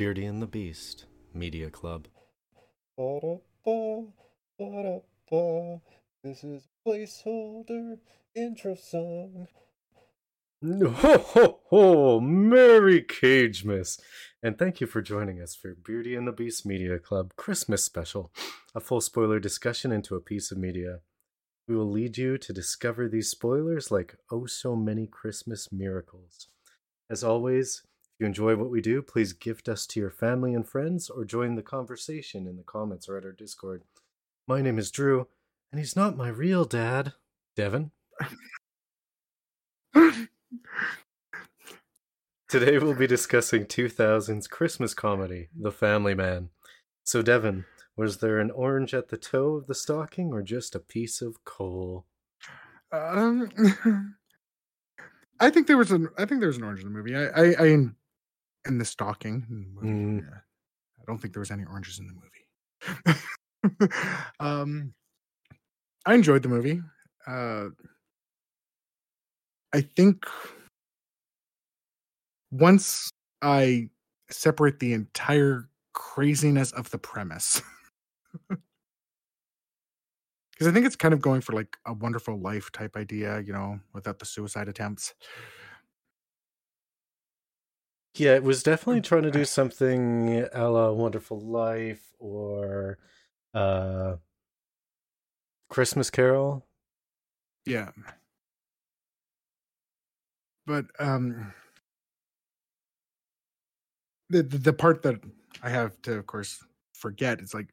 Beardy and the Beast Media Club. Ba-da-ba, ba-da-ba. This is placeholder intro song. Ho ho ho! Merry Cagemas! And thank you for joining us for Beauty and the Beast Media Club Christmas Special, a full spoiler discussion into a piece of media. We will lead you to discover these spoilers like oh so many Christmas miracles. As always, if you enjoy what we do, please gift us to your family and friends or join the conversation in the comments or at our Discord. My name is Drew, and he's not my real dad. Devin? Today we'll be discussing 2000's Christmas comedy, The Family Man. So, Devin, was there an orange at the toe of the stocking or just a piece of coal? Um, I think there was an I think there was an orange in the movie. I I, I in, the stocking. in the movie, Mm. yeah. I don't think there was any oranges in the movie. um, I enjoyed the movie. Uh, I think once I separate the entire craziness of the premise. Because I think it's kind of going for like a wonderful life type idea, you know, without the suicide attempts. Yeah, it was definitely trying to do something a la Wonderful Life or uh, Christmas Carol. Yeah. But um the, the the part that I have to of course forget is like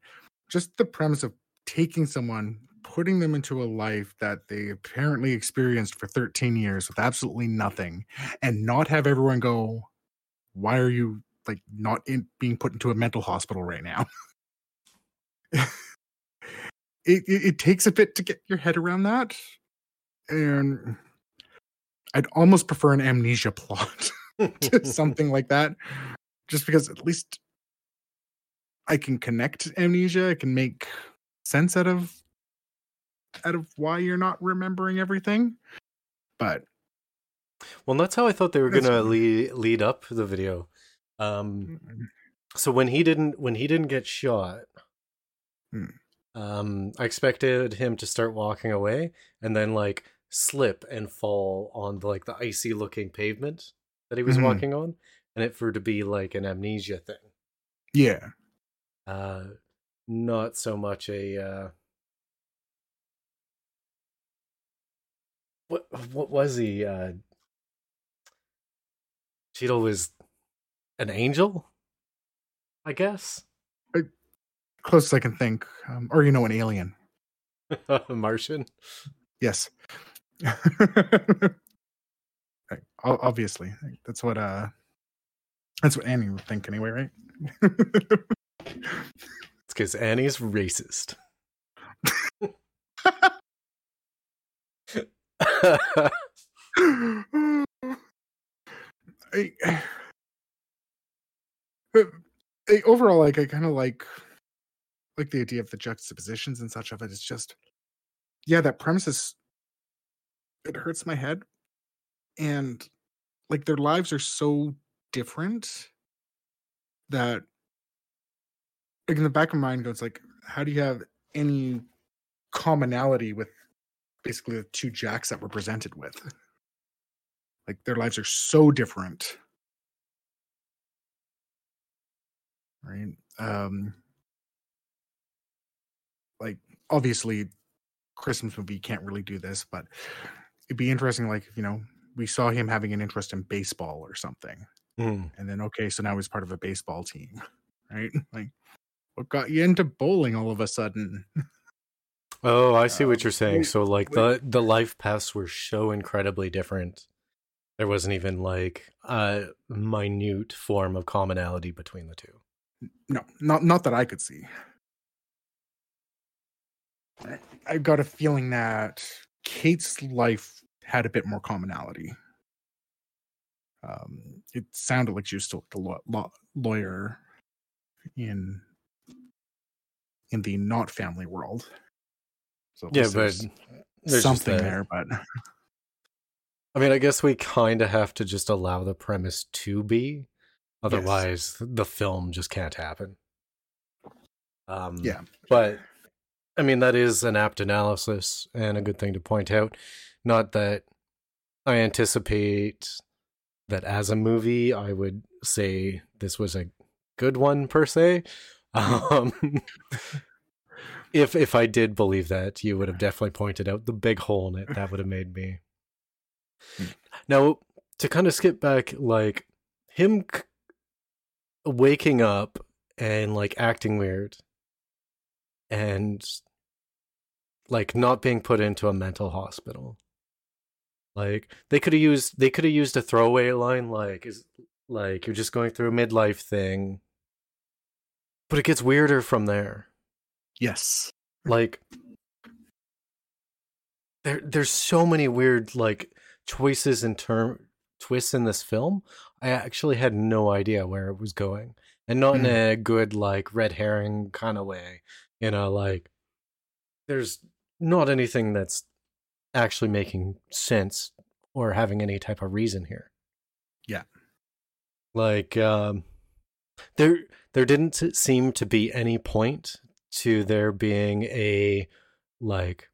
just the premise of taking someone putting them into a life that they apparently experienced for 13 years with absolutely nothing and not have everyone go why are you like not in, being put into a mental hospital right now it, it it takes a bit to get your head around that and I'd almost prefer an amnesia plot to something like that, just because at least I can connect amnesia. I can make sense out of out of why you're not remembering everything. But Well, that's how I thought they were gonna lead, lead up the video. Um, mm, so when he didn't when he didn't get shot, Hmm. um, I expected him to start walking away and then like slip and fall on like the icy looking pavement that he was Mhm. walking on, and it for to be like an amnesia thing. yeah, Uh, not so much a uh, what what was he? Uh, Cheadle was an angel, I guess. closest I can think, um, or you know, an alien. Martian. Yes. Obviously, that's what uh, that's what Annie would think anyway, right? It's because Annie's racist. I, I- overall, like I kind of like like the idea of the juxtapositions and such of it. It's just, yeah, that premise is it hurts my head, and like their lives are so different that like in the back of my mind goes like, how do you have any commonality with basically the two jacks that we're presented with? Like their lives are so different. Right? Um like obviously Christmas movie can't really do this, but it'd be interesting like, you know, we saw him having an interest in baseball or something. Hmm. And then okay, so now he's part of a baseball team. Right? Like what got you into bowling all of a sudden? Oh, I see what Um, you're saying. So, like the the life paths were so incredibly different. There wasn't even like a minute form of commonality between the two. No, not not that I could see. I- I got a feeling that Kate's life had a bit more commonality. Um, it sounded like she was still a law, law, lawyer in in the not family world. So Yeah, but there's something there, but I mean, I guess we kind of have to just allow the premise to be Otherwise, the film just can't happen. Um, Yeah. but I mean that is an apt analysis and a good thing to point out. Not that I anticipate that as a movie I would say this was a good one per se. Um, if if I did believe that, you would have definitely pointed out the big hole in it. That would have made me. Hmm. Now to kind of skip back, like him c- waking up and like acting weird and like not being put into a mental hospital. Like they could have used they could have used a throwaway line like is like you're just going through a midlife thing. But it gets weirder from there. Yes. like there there's so many weird like choices and term twists in this film i actually had no idea where it was going and not in a good like red herring kind of way you know like there's not anything that's actually making sense or having any type of reason here. Yeah. like um there there didn't seem to be any point to there being a like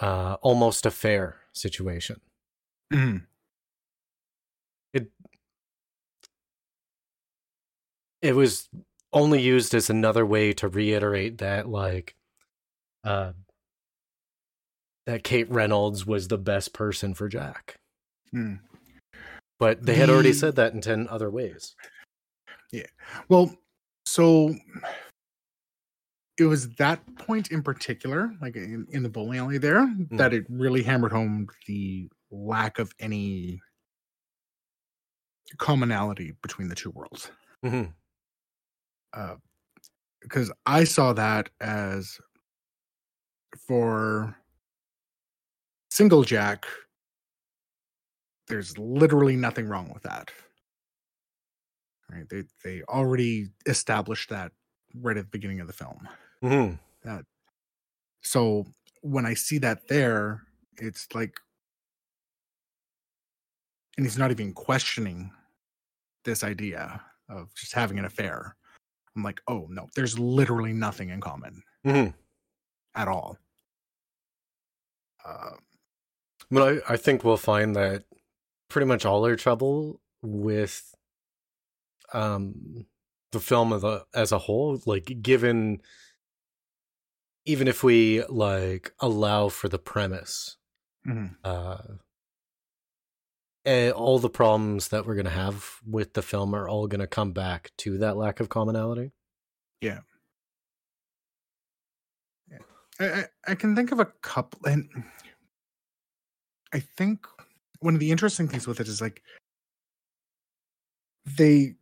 uh almost a fair situation Mhm. it it was only used as another way to reiterate that like uh that Kate Reynolds was the best person for Jack. Mm. But they had already said that in 10 other ways. Yeah. Well, so it was that point in particular, like in, in the bowling alley there, that it really hammered home the lack of any commonality between the two worlds. Because I saw that as for single Jack, there's literally nothing wrong with that. Right? They they already established that right at the beginning of the film. Mhm. So when I see that there, it's like, and he's not even questioning this idea of just having an affair. I'm like, oh no, there's literally nothing in common Mhm. at all. Uh, But I, I think we'll find that pretty much all our trouble with um the film as a, as a whole, like given even if we like allow for the premise, mhm. uh eh, all the problems that we're gonna have with the film are all gonna come back to that lack of commonality. I, I, I can think of a couple, and I think one of the interesting things with it is like they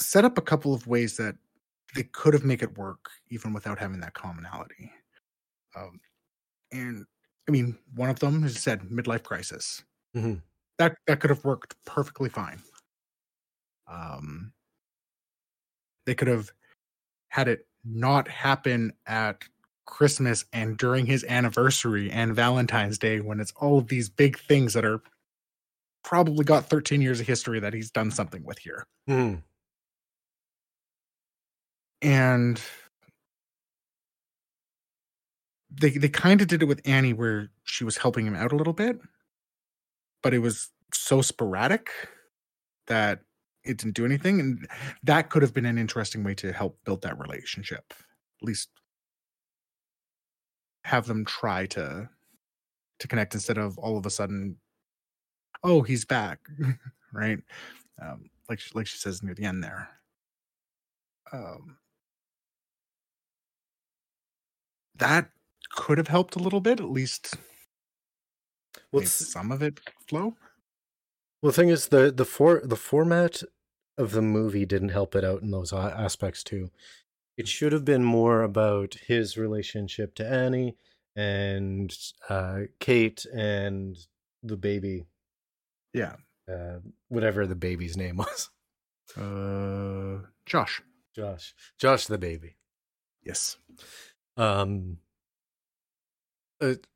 set up a couple of ways that they could have make it work even without having that commonality. Um, and I mean, one of them, as I said, midlife crisis. Mhm. That that could have worked perfectly fine. Um, they could have had it not happen at Christmas and during his anniversary and Valentine's Day when it's all of these big things that are probably got 13 years of history that he's done something with here. Mhm. And they they kind of did it with Annie where she was helping him out a little bit, but it was so sporadic that it didn't do anything and that could have been an interesting way to help build that relationship. At least have them try to to connect instead of all of a sudden oh, he's back, right? Um like she, like she says near the end there. Um that could have helped a little bit, at least Well, some of it flow. Well, the thing is, the the for the format of the movie didn't help it out in those aspects too. It should have been more about his relationship to Annie and uh, Kate and the baby, Yeah. uh, whatever the baby's name was, Uh Josh. Josh, Josh the baby. Yes. Um, it,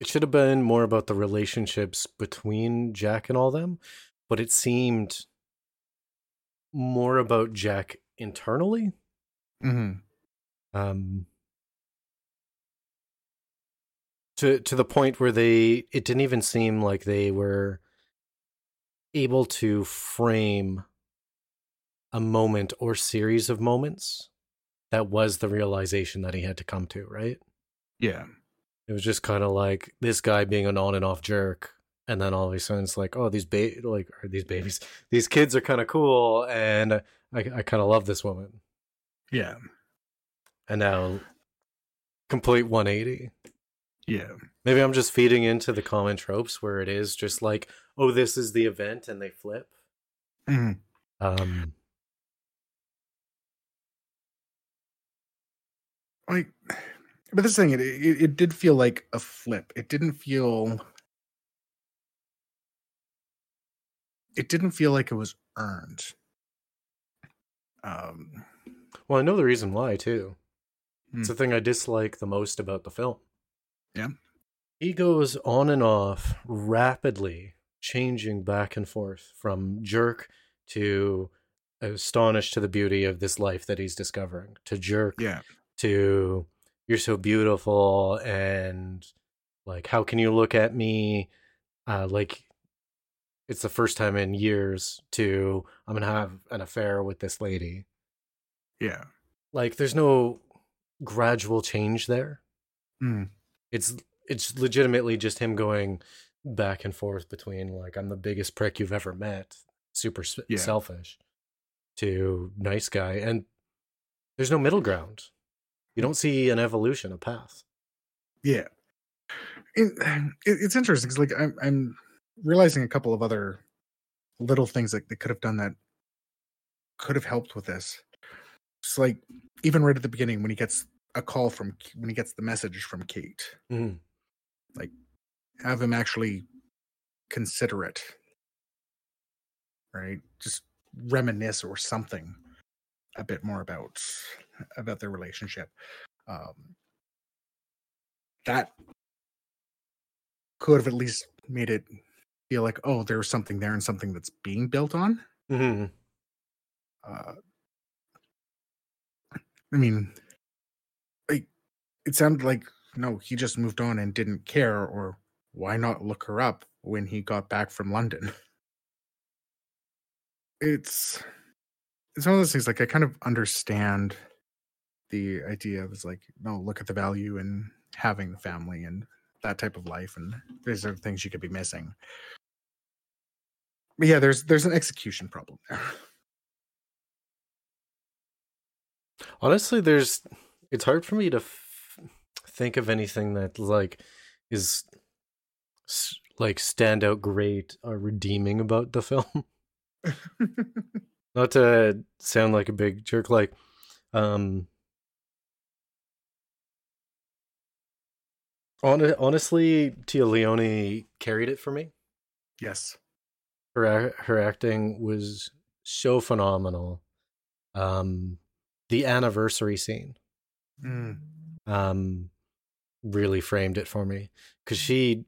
it should have been more about the relationships between Jack and all them, but it seemed more about Jack internally. hmm Um, to to the point where they it didn't even seem like they were able to frame a moment or series of moments that was the realization that he had to come to, right? Yeah. It was just kind of like this guy being an on and off jerk, and then all of a sudden it's like, oh, these ba- like are these babies, these kids are kind of cool, and I I kind of love this woman, Yeah. and now complete 180. Yeah. Maybe I'm just feeding into the common tropes where it is just like, oh, this is the event, and they flip. hmm Um, Like, but this thing, it, it it did feel like a flip. It didn't feel. It didn't feel like it was earned. Um. well, I know the reason why too. It's Hmm. the thing I dislike the most about the film. Yeah. He goes on and off rapidly, changing back and forth from jerk to astonished to the beauty of this life that he's discovering, to jerk Yeah. to you're so beautiful and like how can you look at me uh like it's the first time in years to I'm gonna have an affair with this lady. Yeah. Like there's no gradual change there. Mm. It's it's legitimately just him going back and forth between like I'm the biggest prick you've ever met, super Yeah. selfish, to nice guy, and there's no middle ground. You don't see an evolution, a path. Yeah. It, it, it's interesting because, like, I'm, I'm realizing a couple of other little things that they could have done that could have helped with this. It's like even right at the beginning when he gets a call from when he gets the message from Kate, Mhm. have him actually consider it, right? Just reminisce or something a bit more about about their relationship. Um, that could have at least made it feel like, oh, there's something there and something that's being built on. Mm-hmm. Uh, I mean, like it sounded like no, he just moved on and didn't care, or why not look her up when he got back from London? It's it's one of those things. Like I kind of understand the idea of it's like no, look at the value in having the family and that type of life, and there's other things you could be missing. But yeah, there's there's an execution problem there. Honestly, there's it's hard for me to f- think of anything that like is s- like stand out great or redeeming about the film. Not to sound like a big jerk, like um hon- honestly, Téa Leoni carried it for me. yes. her her acting was so phenomenal. Um, the anniversary scene Mm. um really framed it for me because she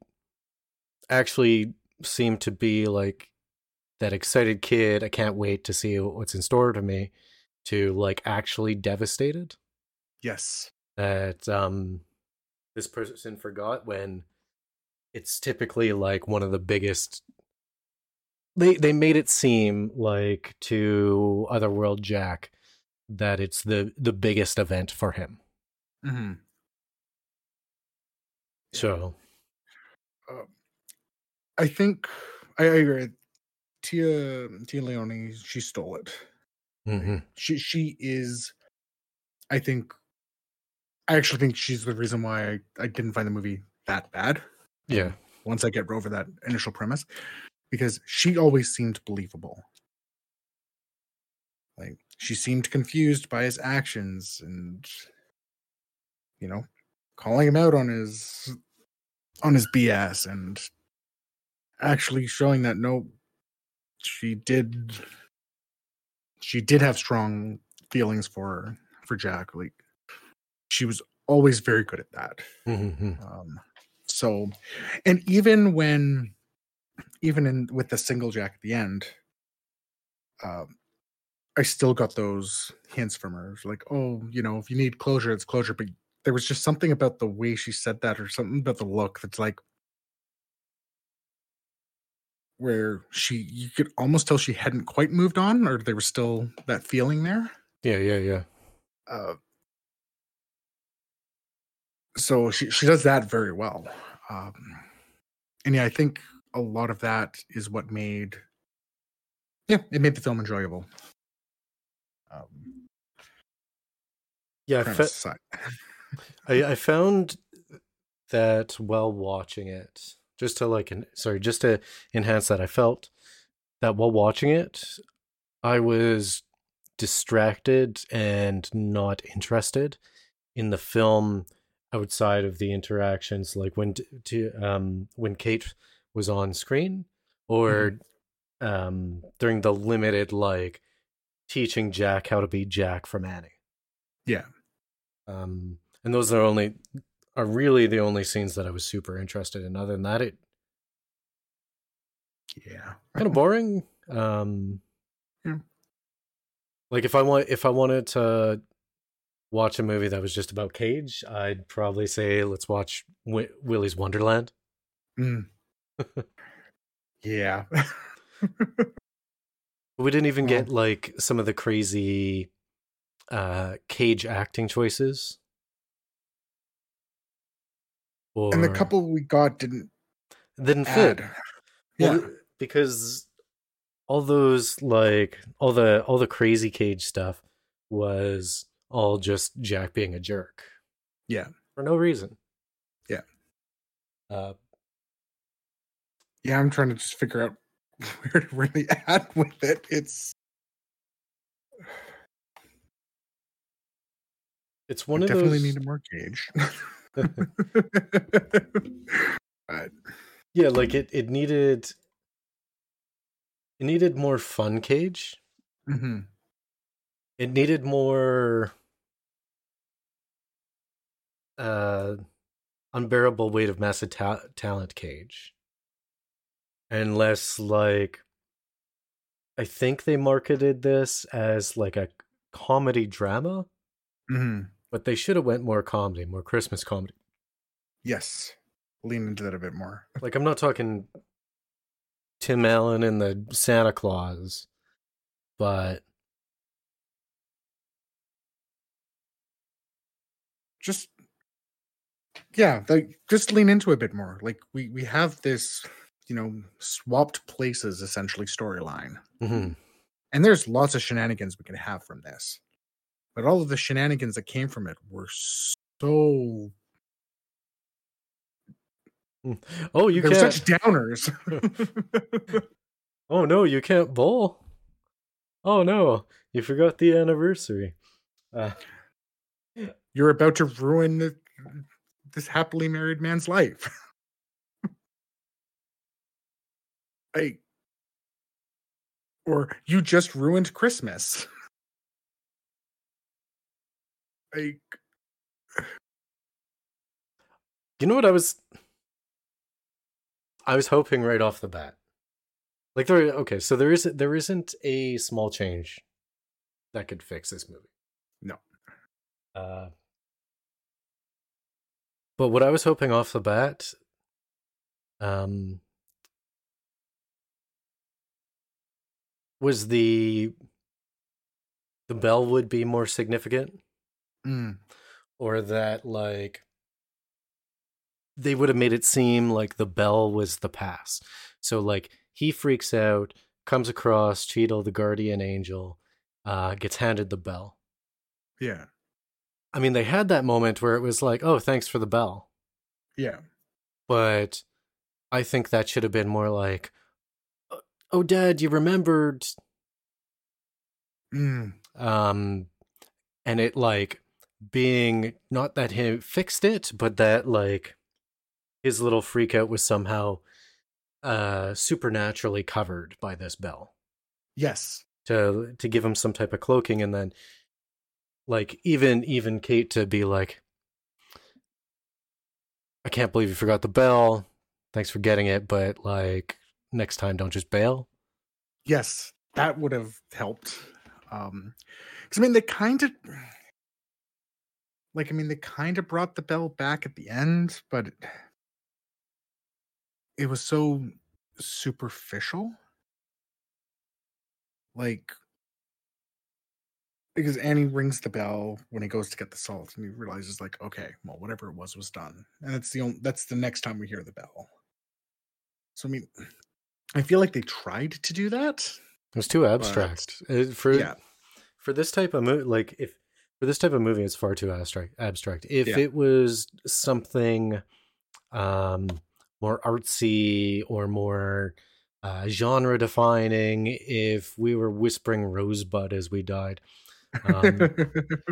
actually seemed to be like that excited kid. I can't wait to see what's in store to me. To like actually devastated Yes. that um this person forgot when it's typically like one of the biggest they they made it seem like to otherworld jack that it's the the biggest event for him mm-hmm. so um, I think I, I agree. Tia Téa Leoni, she stole it. mhm. She she is. I think. I actually think she's the reason why I, I didn't find the movie that bad. yeah Once I get over that initial premise, because she always seemed believable. Like she seemed confused by his actions and, you know, calling him out on his on his BS and actually showing that no she did she did have strong feelings for for Jack like she was always very good at that Mhm. um so and even when even in with the single jack at the end, um, I still got those hints from her. Like, oh, you know, if you need closure, it's closure. But there was just something about the way she said that, or something about the look that's like, where she, you could almost tell she hadn't quite moved on, or there was still that feeling there. Yeah, yeah, yeah. Uh, so she she does that very well. Um, and yeah, I think a lot of that is what made yeah, it made the film enjoyable. Um, Yeah, I, fe- I, I found that while watching it, just to like, en- sorry, just to enhance that, I felt that while watching it, I was distracted and not interested in the film outside of the interactions, like when t- to um when Kate was on screen or um during the limited like teaching Jack how to be Jack from Annie. yeah, Um, and those are only are really the only scenes that I was super interested in. Other than that, it yeah, kind of boring. Um, Yeah. like if I want if I wanted to watch a movie that was just about Cage, I'd probably say let's watch Wi Willy's Wonderland. Mm. yeah. We didn't even get like some of the crazy uh Cage acting choices. Or and the couple we got didn't didn't fit. add. Well, Yeah, because all those like all the all the crazy cage stuff was all just Jack being a jerk yeah, for no reason. Yeah. Uh, yeah. I'm trying to just figure out where to really add with it. It's it's one I of definitely those. need a more cage. but yeah, like it. It needed. It needed more fun cage. mhm. It needed more. Uh, unbearable weight of massive ta- talent cage. And less like. I think they marketed this as like a comedy drama, Mhm. But they should have went more comedy, more Christmas comedy. yes, lean into that a bit more. Like I'm not talking Tim Allen and the Santa Claus, but just yeah like just lean into it a bit more like we we have this you know swapped places essentially storyline mhm. and there's lots of shenanigans we can have from this but all of the shenanigans that came from it were so oh, you they can't. such downers Oh no, you can't bowl. Oh no, you forgot the anniversary. Uh, you're about to ruin the, this happily married man's life like or you just ruined christmas like you know what I was? I was hoping right off the bat. Like there, okay, so there is there isn't a small change that could fix this movie. No. Uh, but what I was hoping off the bat, um, was the the bell would be more significant, mm, or that like they would have made it seem like the bell was the pass. So like he freaks out, comes across Cheadle, the guardian angel, uh, gets handed the bell. yeah. I mean, they had that moment where it was like, "Oh, thanks for the bell," yeah. But I think that should have been more like, "Oh, Dad, you remembered," mm, um, and it like being not that he fixed it, but that like his little freak out was somehow uh supernaturally covered by this bell. yes to to give him some type of cloaking and then like even even Kate to be like I can't believe you forgot the bell. Thanks for getting it, but like next time don't just bail. Yes, that would have helped. Um, because I mean, they kind of, like, I mean, they kind of brought the bell back at the end, but it was so superficial. Like, because Annie rings the bell when he goes to get the salt, and he realizes, like, okay, well, whatever it was was done, and that's the only that's the next time we hear the bell. So I mean, I feel like they tried to do that. It was too abstract Uh, for Yeah, for this type of movie. Like if for this type of movie, it's far too abstract. Abstract. If Yeah. it was something um, more artsy or more uh, genre defining, if we were whispering Rosebud as we died, um,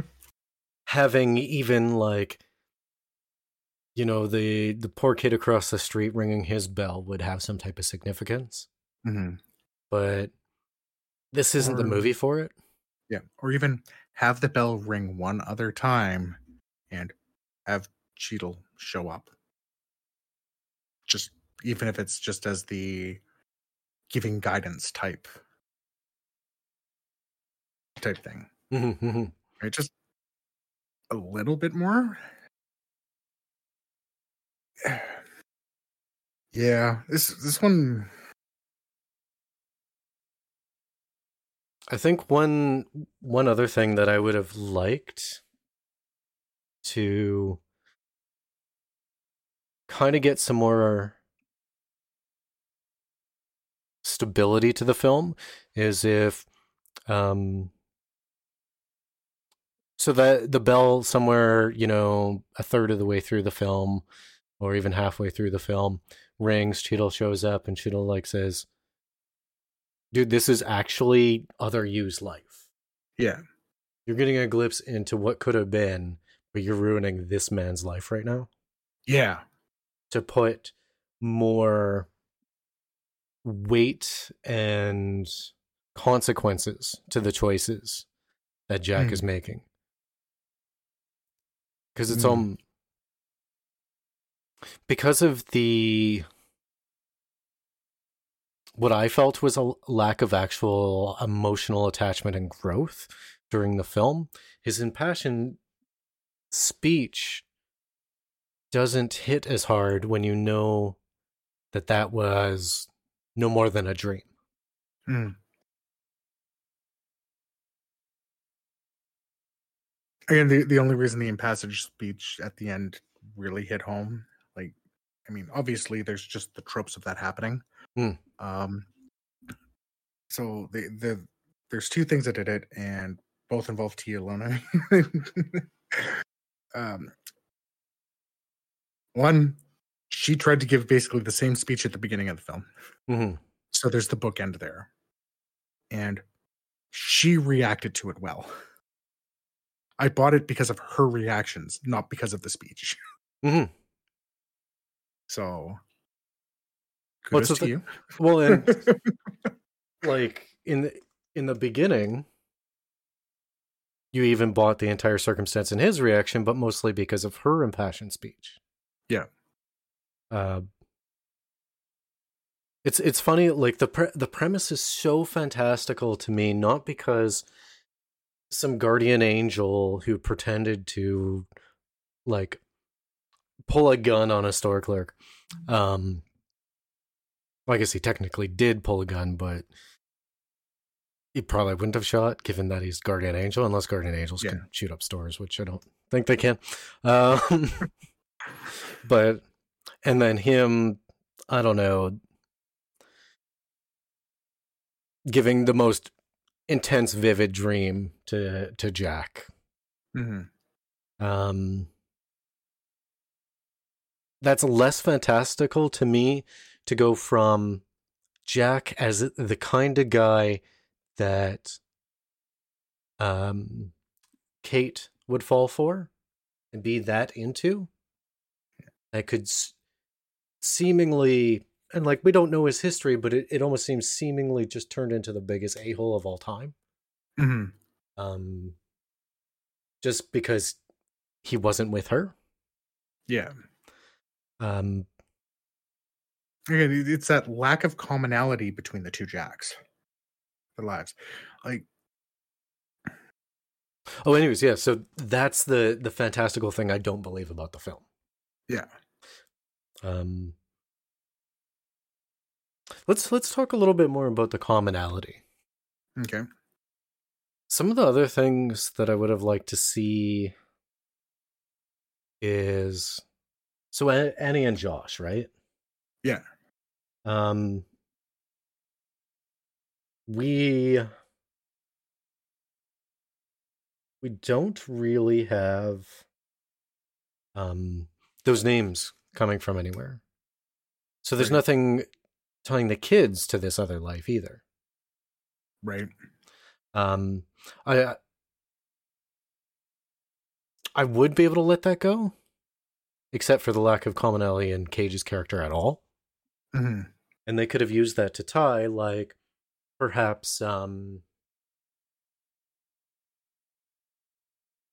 having even like you know the the poor kid across the street ringing his bell would have some type of significance Mhm. but this isn't the movie for it yeah, or even have the bell ring one other time, and have Cheadle show up. Just even if it's just as the giving guidance type type thing. Mhm, right? Just a little bit more. Yeah, this this one. I think one one other thing that i would have liked to kind of get some more stability to the film is if um so that the bell somewhere you know a third of the way through the film or even halfway through the film rings cheadle shows up and cheadle like says dude this is actually other you's life Yeah, you're getting a glimpse into what could have been but you're ruining this man's life right now yeah, to put more weight and consequences to the choices that Jack Mm. is making. Because it's Mm. um because of the what I felt was a lack of actual emotional attachment and growth during the film. His impassioned speech doesn't hit as hard when you know that that was no more than a dream. Mm. Again, the the only reason the impassioned speech at the end really hit home, like, I mean, obviously, there's just the tropes of that happening. Hmm. Um, so the the there's two things that did it, and both involve Tia Lona. um, one, she tried to give basically the same speech at the beginning of the film. hmm So there's the bookend there. And she reacted to it well. I bought it because of her reactions, not because of the speech. hmm So kudos the to you. Well, and like in the, in the beginning, you even bought the entire circumstance in his reaction, but mostly because of her impassioned speech. Yeah. Uh, it's it's funny, like the pre- the premise is so fantastical to me, not because some guardian angel who pretended to like pull a gun on a store clerk. Um, well, I guess he technically did pull a gun, but he probably wouldn't have shot, given that he's guardian angel, unless guardian angels Yeah. can shoot up stores, which I don't think they can. Um, but and then him, I don't know, giving the most intense, vivid dream to to Jack. Mhm. Um, that's less fantastical to me to go from Jack as the kind of guy that um, Kate would fall for and be that into. That could s- seemingly, and like we don't know his history, but it, it almost seems seemingly just turned into the biggest a hole of all time. Mhm. Um, just because he wasn't with her. Yeah. Um, again, it's that lack of commonality between the two Jacks, their lives. Like, Oh, anyways, yeah. So that's the the fantastical thing I don't believe about the film. yeah, Um, let's let's talk a little bit more about the commonality. okay, Some of the other things that I would have liked to see is so Annie and Josh, right? yeah, Um, we we don't really have um those names coming from anywhere. So there's Right. nothing tying the kids to this other life either. right, Um, I I would be able to let that go, except for the lack of commonality in Cage's character at all. Hmm And they could have used that to tie, like perhaps um,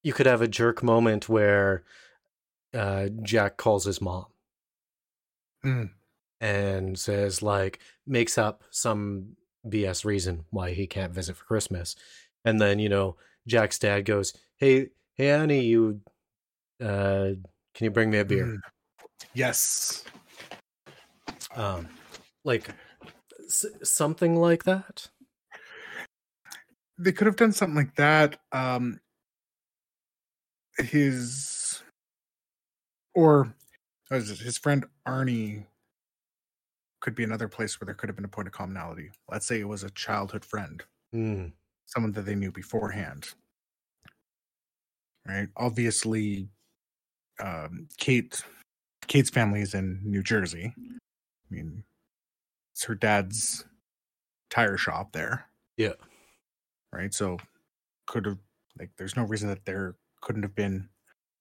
you could have a jerk moment where uh, Jack calls his mom Mm. and says like makes up some BS reason why he can't visit for Christmas. And then, you know, Jack's dad goes, Hey, hey Annie, you uh can you bring me a beer? Mm. yes, Um like s- something like that. they could have done something like that. Um, his or what is it, his friend Arnie could be another place where there could have been a point of commonality. Let's say it was a childhood friend, Mm. someone that they knew beforehand. Right? Obviously, um, Kate Kate's family is in New Jersey. I mean, it's her dad's tire shop there. Yeah. right? So could have like there's no reason that there couldn't have been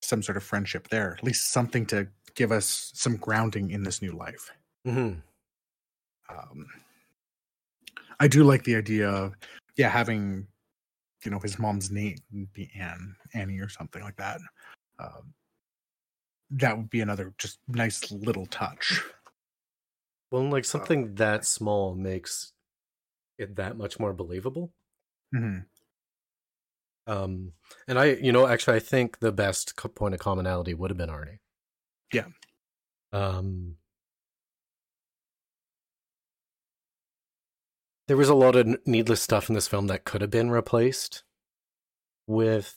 some sort of friendship there. At least something to give us some grounding in this new life. hmm Um, I do like the idea of yeah having you know his mom's name be Anne Annie or something like that. Um, that would be another just nice little touch. Well, like something that small makes it that much more believable. hmm Um, and I, you know, actually, I think the best co- point of commonality would have been Arnie. Yeah. Um, there was a lot of needless stuff in this film that could have been replaced with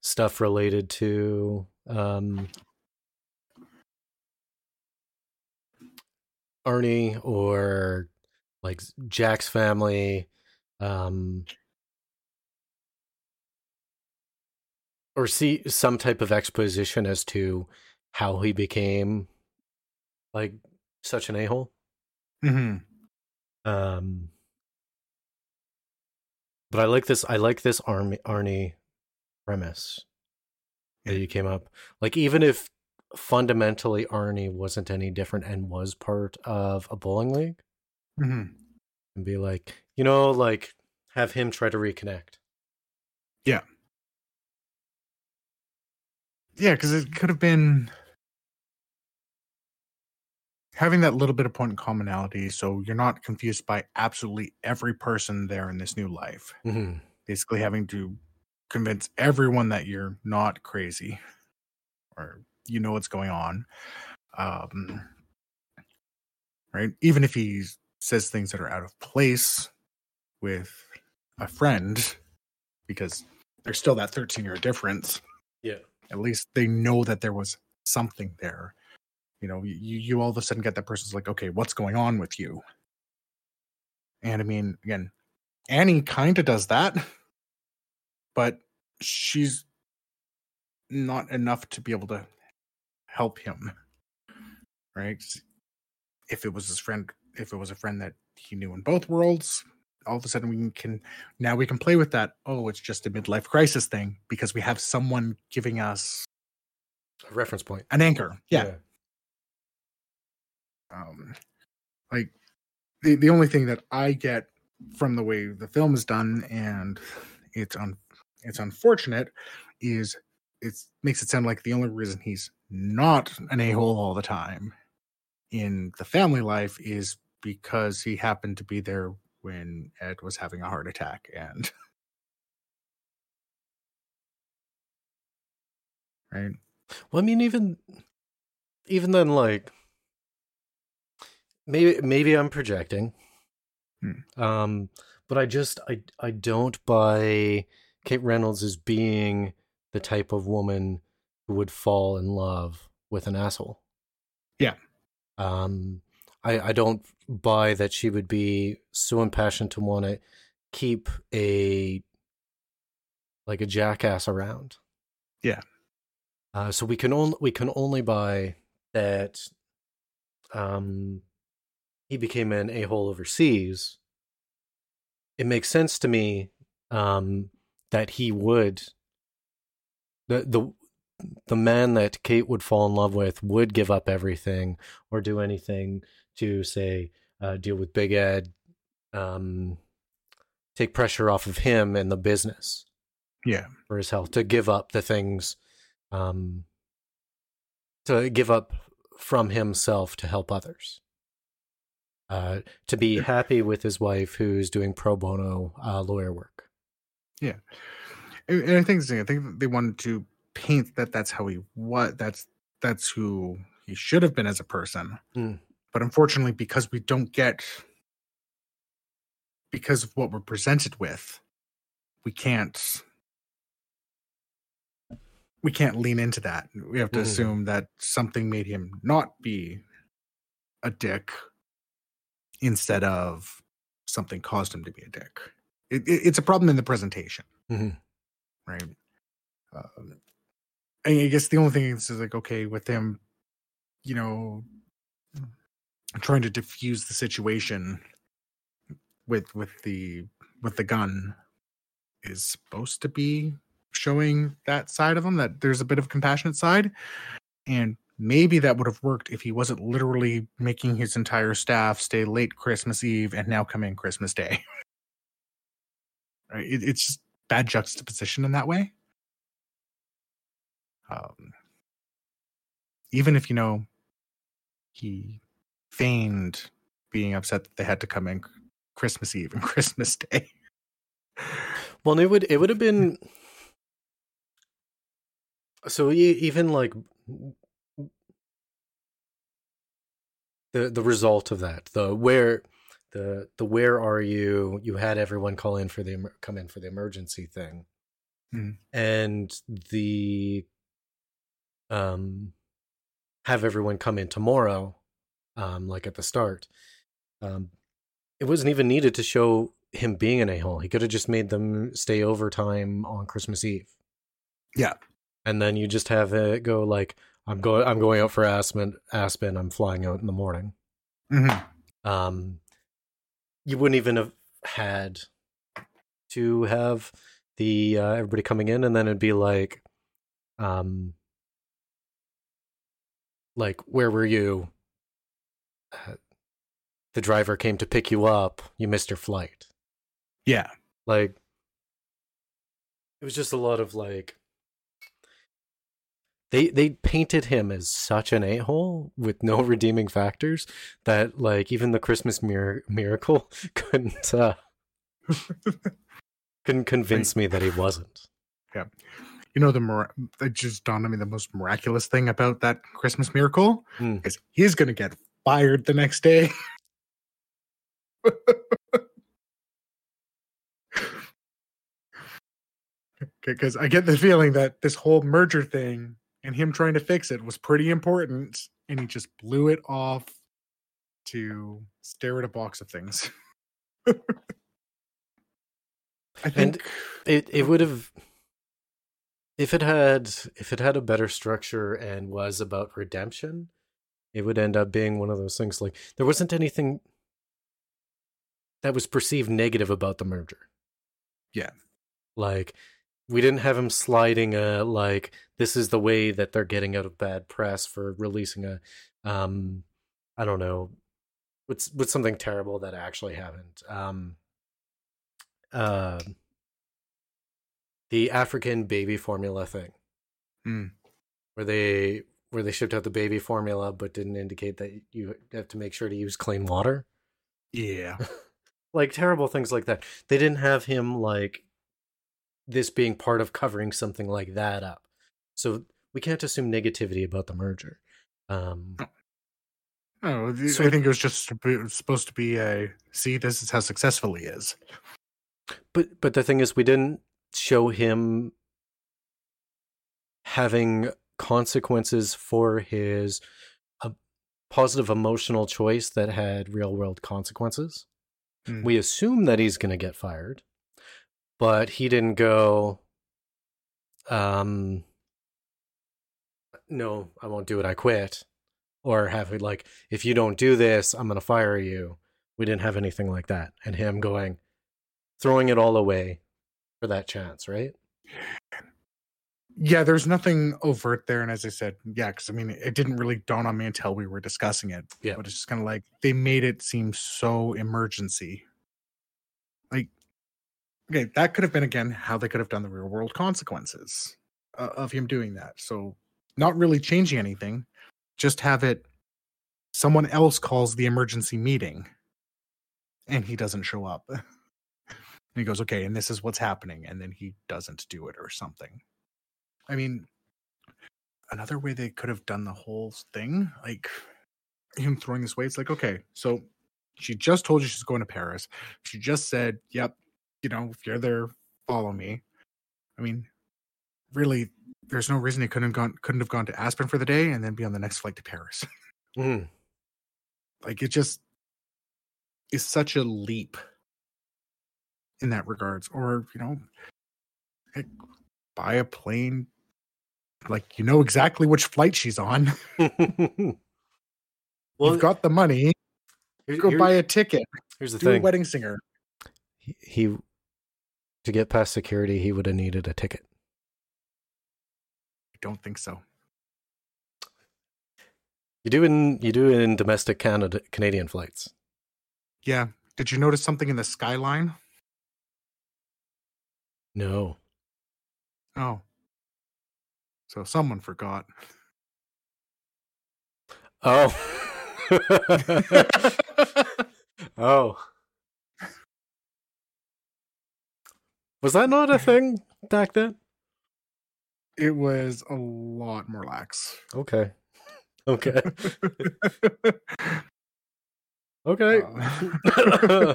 stuff related to um, Arnie or like Jack's family. Um, or see some type of exposition as to how he became like such an a-hole? Hmm um but i like this i like this army arnie premise that you came up. Like even if fundamentally arnie wasn't any different and was part of a bowling league? Hmm and be like you know like have him try to reconnect. Yeah, Yeah, because it could have been having that little bit of point in commonality, so you're not confused by absolutely every person there in this new life. hmm Basically, having to convince everyone that you're not crazy or you know what's going on. Um, right? Even if he says things that are out of place with a friend, because there's still that 13 year difference yeah at least they know that there was something there you know you, you all of a sudden get that person's like okay what's going on with you and i mean again annie kind of does that but she's not enough to be able to help him right? if it was his friend if it was a friend that he knew in both worlds all of a sudden we can now we can play with that oh it's just a midlife crisis thing because we have someone giving us a reference point. an anchor. Yeah, um like the the only thing that i get from the way the film is done and it's un it's unfortunate is it makes it sound like the only reason he's not an a-hole all the time in the family life is because he happened to be there when Ed was having a heart attack and right Well, I mean, even even then, like maybe maybe I'm projecting, Hmm. um, but I just I I don't buy Kate Reynolds as being the type of woman who would fall in love with an asshole. Yeah. Um, I I don't buy that she would be so impassioned to want to keep a like a jackass around. Yeah. Uh, so we can only we can only buy that um, he became an a hole overseas. It makes sense to me um, that he would the the the man that Kate would fall in love with would give up everything or do anything to say uh, deal with Big Ed, um, take pressure off of him and the business yeah. for his health to give up the things um to give up from himself to help others. Uh to be happy with his wife who's doing pro bono uh lawyer work. And, and i think i think they wanted to paint that that's how he what that's that's who he should have been as a person Mm. but unfortunately because we don't get because of what we're presented with we can't we can't lean into that we have to Mhm. assume that something made him not be a dick instead of something caused him to be a dick it, it- it's a problem in the presentation Mhm. Right? Um, I guess the only thing is like okay with him, you know, trying to diffuse the situation with with the with the gun is supposed to be showing that side of him that there's a bit of compassionate side. And maybe that would have worked if he wasn't literally making his entire staff stay late christmas eve and now come in christmas day. Right? It, it's just bad juxtaposition in that way um, even if you know he feigned being upset that they had to come in Christmas Eve and Christmas Day. well it would it would have been so even like the the result of that the where the the where are you you had everyone call in for the come in for the emergency thing Mhm. and the um have everyone come in tomorrow um like at the start um it wasn't even needed to show him being an a-hole he could have just made them stay overtime on christmas eve Yeah. and then you just have it go like i'm going i'm going out for aspen aspen i'm flying out in the morning Mhm. um you wouldn't even have had to have the uh, everybody coming in and then it'd be like um like where were you? Uh, the driver came to pick you up. You missed your flight. Yeah. like it was just a lot of like they they painted him as such an a-hole with no redeeming factors that like even the christmas mir- miracle couldn't uh couldn't convince me that he wasn't Yeah. You know the mir- it just dawned on me the most miraculous thing about that Christmas miracle Hmm. is he's gonna get fired the next day. Because I get the feeling that this whole merger thing and him trying to fix it was pretty important, and he just blew it off to stare at a box of things. I And- think it it would have if it had if it had a better structure and was about redemption it would end up being one of those things like there wasn't anything that was perceived negative about the merger Yeah. like we didn't have him sliding a like this is the way that they're getting out of bad press for releasing a um i don't know what's what's something terrible that actually happened um uh the african baby formula thing Mm. where they where they shipped out the baby formula but didn't indicate that you have to make sure to use clean water. Yeah. Like terrible things like that. They didn't have him like this being part of covering something like that up. So we can't assume negativity about the merger. Um, Oh, So I think it was just supposed to be a see. This is how successful he is. but but the thing is, we didn't show him having consequences for his uh, positive emotional choice that had real world consequences. Mm. We assume that he's going to get fired, but he didn't go. Um, no, I won't do it. I quit. Or have it like, if you don't do this, I'm going to fire you. We didn't have anything like that. And him going, throwing it all away for that chance, right? Yeah, there's nothing overt there, and as I said, yeah, because I mean, it didn't really dawn on me until we were discussing it. Yeah. but it's just kind of like they made it seem so emergency. Okay, that could have been again how they could have done the real world consequences uh, of him doing that. So, not really changing anything, just have it. Someone else calls the emergency meeting, and he doesn't show up. and he goes, "Okay, and this is what's happening," and then he doesn't do it or something. I mean, another way they could have done the whole thing, like him throwing this away, it's like, okay, so she just told you she's going to Paris. She just said, yep, you know, if you're there, follow me. I mean, really, there's no reason he couldn't have gone couldn't have gone to Aspen for the day and then be on the next flight to Paris. Mm. like it just is such a leap in that regards. Or, you know, heck, buy a plane like you know exactly which flight she's on. well, You've got the money. here- Go here- buy a ticket. here's the Do thing. wedding singer. He, he to get past security, he would have needed a ticket. I don't think so. You do in you do in domestic Canada Canadian flights. Yeah. Did you notice something in the skyline? No. Oh. So someone forgot. Oh. oh. Was that not a thing back then? it was a lot more lax. Okay. Okay. Okay. Uh,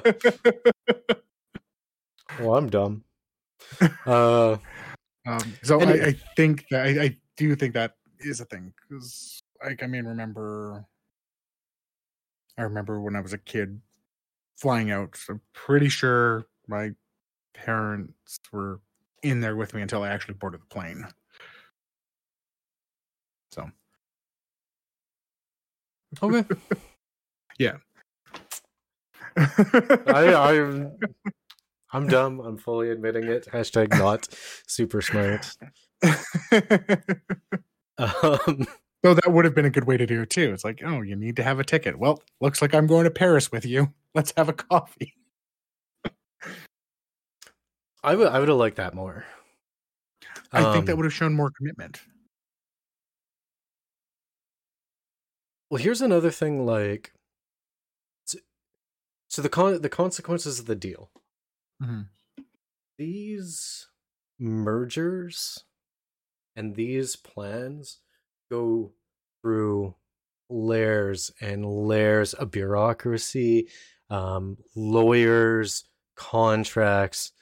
well, I'm dumb. Uh, um, so. I, I think that I, I do think that is a thing because like I mean remember I remember when I was a kid flying out. I'm pretty sure my parents were in there with me until I actually boarded the plane. So okay. yeah. I, I'm, I'm dumb. I'm fully admitting it. Hashtag not super smart. Um, So that would have been a good way to do it too. It's like, oh, you need to have a ticket. Well, looks like I'm going to Paris with you. Let's have a coffee. I would I would have liked that more. I think that Um, would have shown more commitment. Well, here's another thing. Like, so, so the con- the consequences of the deal. Mhm. These mergers and these plans go through layers and layers of bureaucracy, um, lawyers, contracts.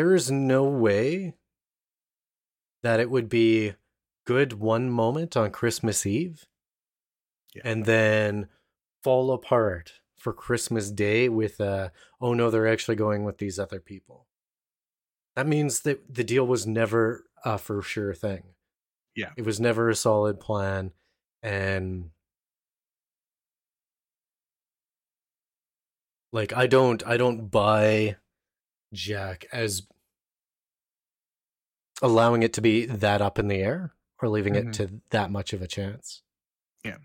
There is no way that it would be good one moment on Christmas Eve Yeah. and then fall apart for Christmas Day with uh oh no they're actually going with these other people. That means that the deal was never a for sure thing. Yeah. It was never a solid plan and like I don't I don't buy Jack as allowing it to be that up in the air or leaving Mhm. it to that much of a chance. Yeah.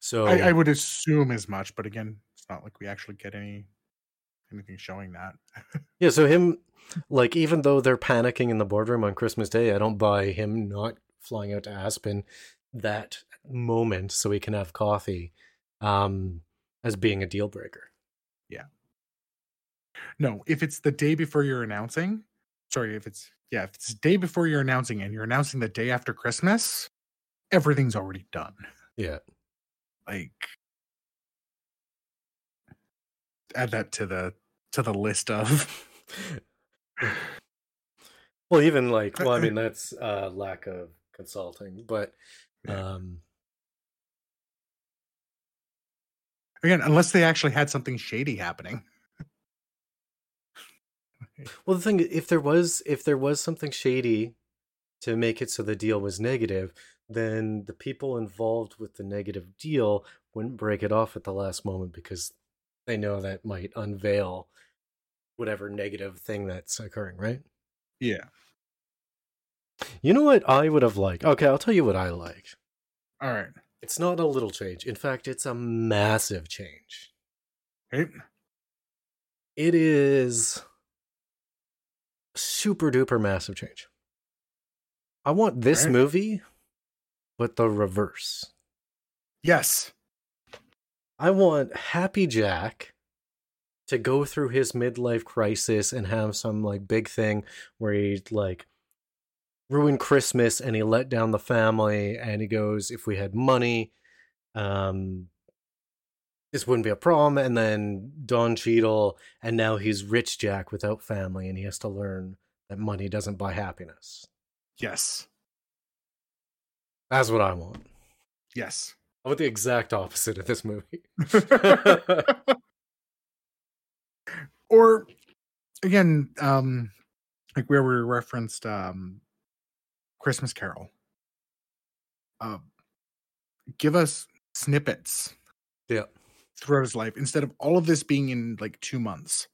So I, I would assume as much, but again, it's not like we actually get any anything showing that. Yeah, so him, like, even though they're panicking in the boardroom on Christmas Day, I don't buy him not flying out to Aspen that moment so he can have coffee um, as being a deal breaker. No, if it's the day before you're announcing, sorry, if it's yeah, if it's the day before you're announcing and you're announcing the day after Christmas, everything's already done. Yeah. Like add that to the to the list of well, even like, well, I mean, that's uh, lack of consulting, but um, again, unless they actually had something shady happening. Well, the thing, if there was, if there was something shady to make it so the deal was negative, then the people involved with the negative deal wouldn't break it off at the last moment because they know that might unveil whatever negative thing that's occurring, right? Yeah. You know what I would have liked? Okay, I'll tell you what I like. All right. It's not a little change. In fact, it's a massive change. Right? It is super duper massive change. I want this Right. movie, but the reverse. Yes. I want Happy Jack to go through his midlife crisis and have some like big thing where he like ruined Christmas and he let down the family and he goes, if we had money, um this wouldn't be a problem. And then Don Cheadle, and now he's rich Jack without family, and he has to learn that money doesn't buy happiness. Yes. That's what I want. Yes. I want the exact opposite of this movie. or again, um, like where we referenced um, Christmas Carol. Uh, give us snippets Yeah. Throughout his life instead of all of this being in like two months.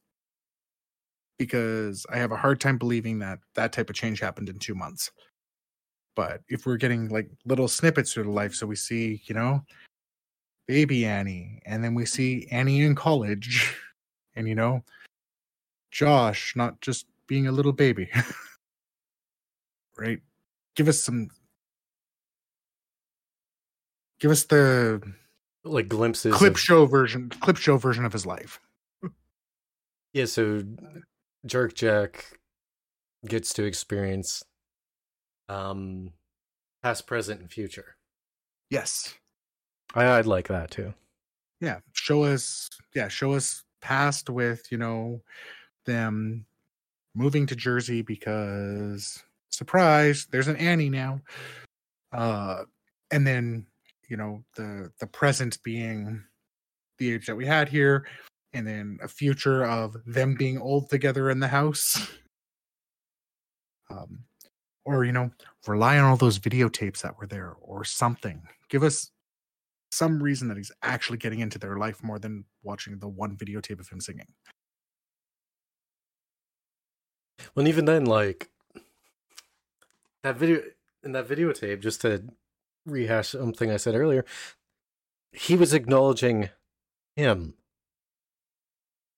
Because I have a hard time believing that that type of change happened in two months. But if we're getting like little snippets through the life, so we see, you know, baby Annie, and then we see Annie in college, and you know, Josh not just being a little baby. right? Give us some give us the Like glimpses. clip of- show version clip show version of his life. Yeah, so Jerk Jack gets to experience um past, present, and future. Yes. I, I'd like that too. Yeah. Show us yeah, show us past with, you know, them moving to Jersey because surprise, there's an Annie now. Uh and then, you know, the the present being the age that we had here, and then a future of them being old together in the house. Um or you know, rely on all those videotapes that were there or something. Give us some reason that he's actually getting into their life more than watching the one videotape of him singing. Well, even then, like that video in that videotape, just to rehash something I said earlier, he was acknowledging him.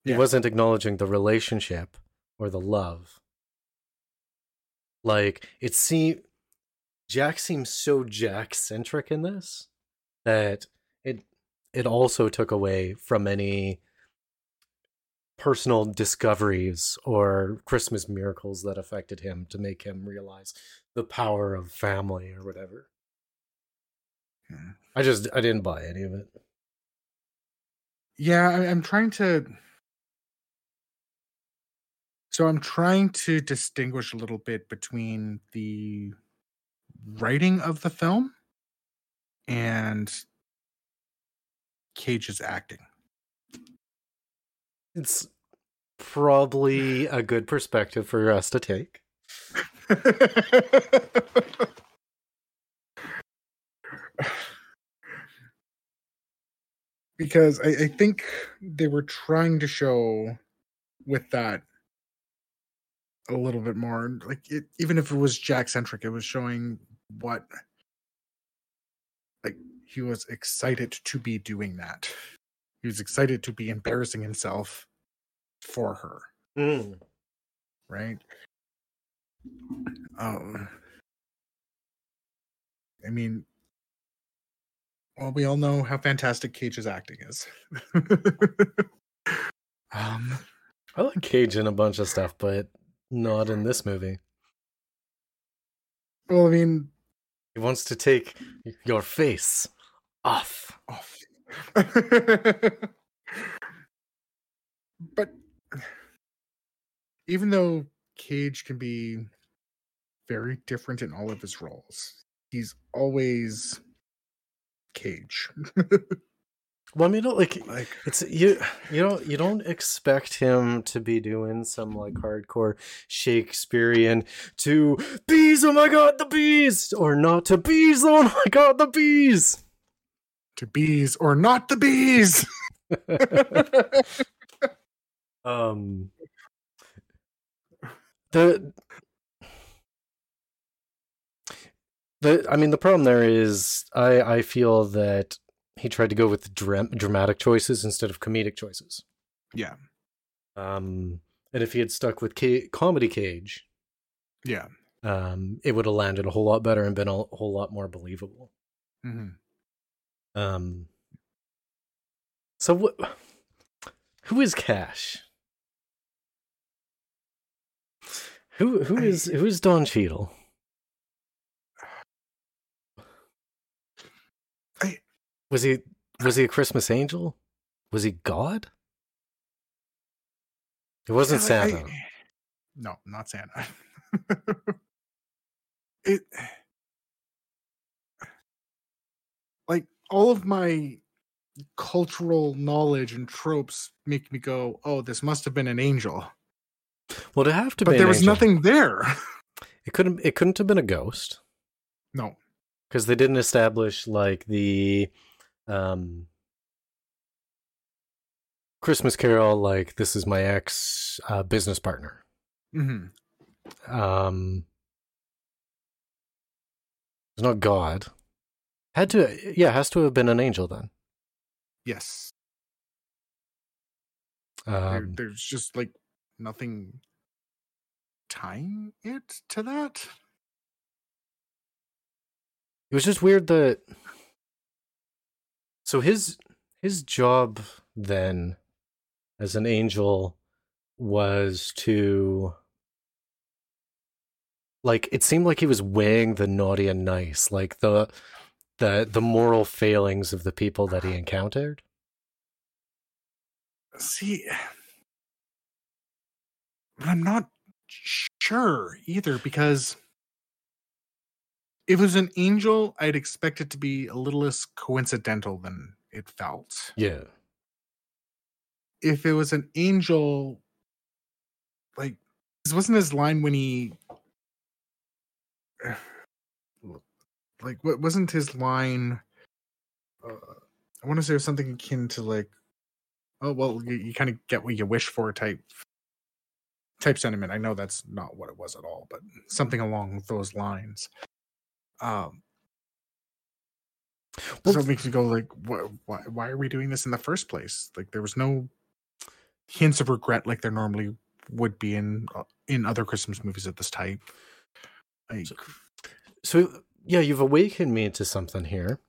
He Yeah. wasn't acknowledging the relationship or the love. Like it seemed Jack seems so Jack centric in this that it it also took away from any personal discoveries or Christmas miracles that affected him to make him realize the power of family or whatever. Yeah. I just I didn't buy any of it. Yeah, I, I'm trying to. So I'm trying to distinguish a little bit between the writing of the film and Cage's acting. It's probably a good perspective for us to take. because I, I think they were trying to show with that a little bit more like it, even if it was jack centric it was showing what like he was excited to be doing that he was excited to be embarrassing himself for her, Mm. right? Um, I mean, well, we all know how fantastic Cage's acting is. um, I like Cage in a bunch of stuff, but not in this movie. well, I mean, He wants to take your face off. off. but even though Cage can be very different in all of his roles, he's always Cage. Well, I mean, like like it's you. You don't. You don't expect him to be doing some like hardcore Shakespearean to bees. Oh my god, the bees, or not to bees. Oh my god, the bees. to bees or not the bees. um the the i mean the problem there is i i feel that he tried to go with dram- dramatic choices instead of comedic choices. Yeah, um and if he had stuck with Ca- comedy cage yeah. um it would have landed a whole lot better and been a whole lot more believable. Hmm um so what who is cash? Who who is who is don Cheadle? Was he was he a christmas angel? Was he god? It wasn't Yeah, like, santa. I- no, not Santa. it like all of my cultural knowledge and tropes make me go, "Oh, this must have been an angel," well to have to but be But there was angel, nothing there. it couldn't it couldn't have been a ghost. No, because they didn't establish like the um christmas carol like this is my ex uh, business partner Mm-hmm. um it's not god had to yeah has to have been an angel then yes, there, um there's just like nothing tying it to that. it was just weird that so his his job then as an angel was to like it seemed like he was weighing the naughty and nice like the the the moral failings of the people that he encountered. See, but I'm not sure either because if it was an angel, I'd expect it to be a little less coincidental than it felt. yeah If it was an angel, like this wasn't his line when he, like, what wasn't his line? Uh, I want to say something akin to like, oh well, you, you kind of get what you wish for type type sentiment. I know that's not what it was at all, but something along those lines. Um, Well, so it makes you go like, wh- why? Why are we doing this in the first place? Like, there was no hints of regret like there normally would be in uh, in other Christmas movies of this type. Like, So- so yeah you've awakened me to something here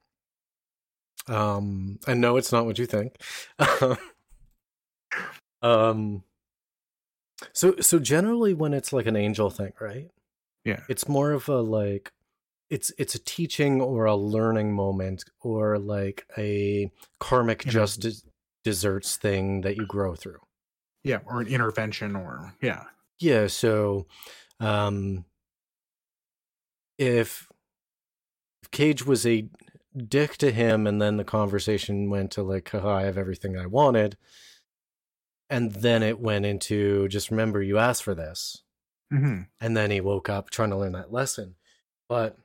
um i know it's not what you think um so so generally when it's like an angel thing right yeah, it's more of a like it's it's a teaching or a learning moment or like a karmic You know, just desserts thing that you grow through. Yeah, or an intervention, or yeah, yeah so um if if cage was a dick to him and then the conversation went to like Haha, i have everything i wanted and then it went into just remember you asked for this hmm and then he woke up trying to learn that lesson. But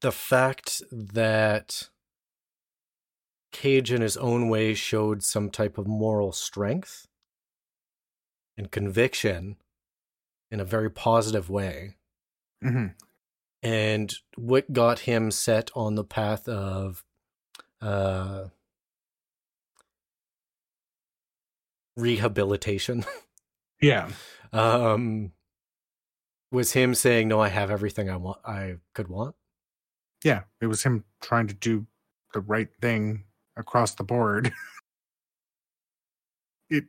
the fact that cage in his own way showed some type of moral strength and conviction in a very positive way hmm and what got him set on the path of uh rehabilitation. Yeah. um, was him saying, "No, I have everything I want. I could want." Yeah. It was him trying to do the right thing across the board. it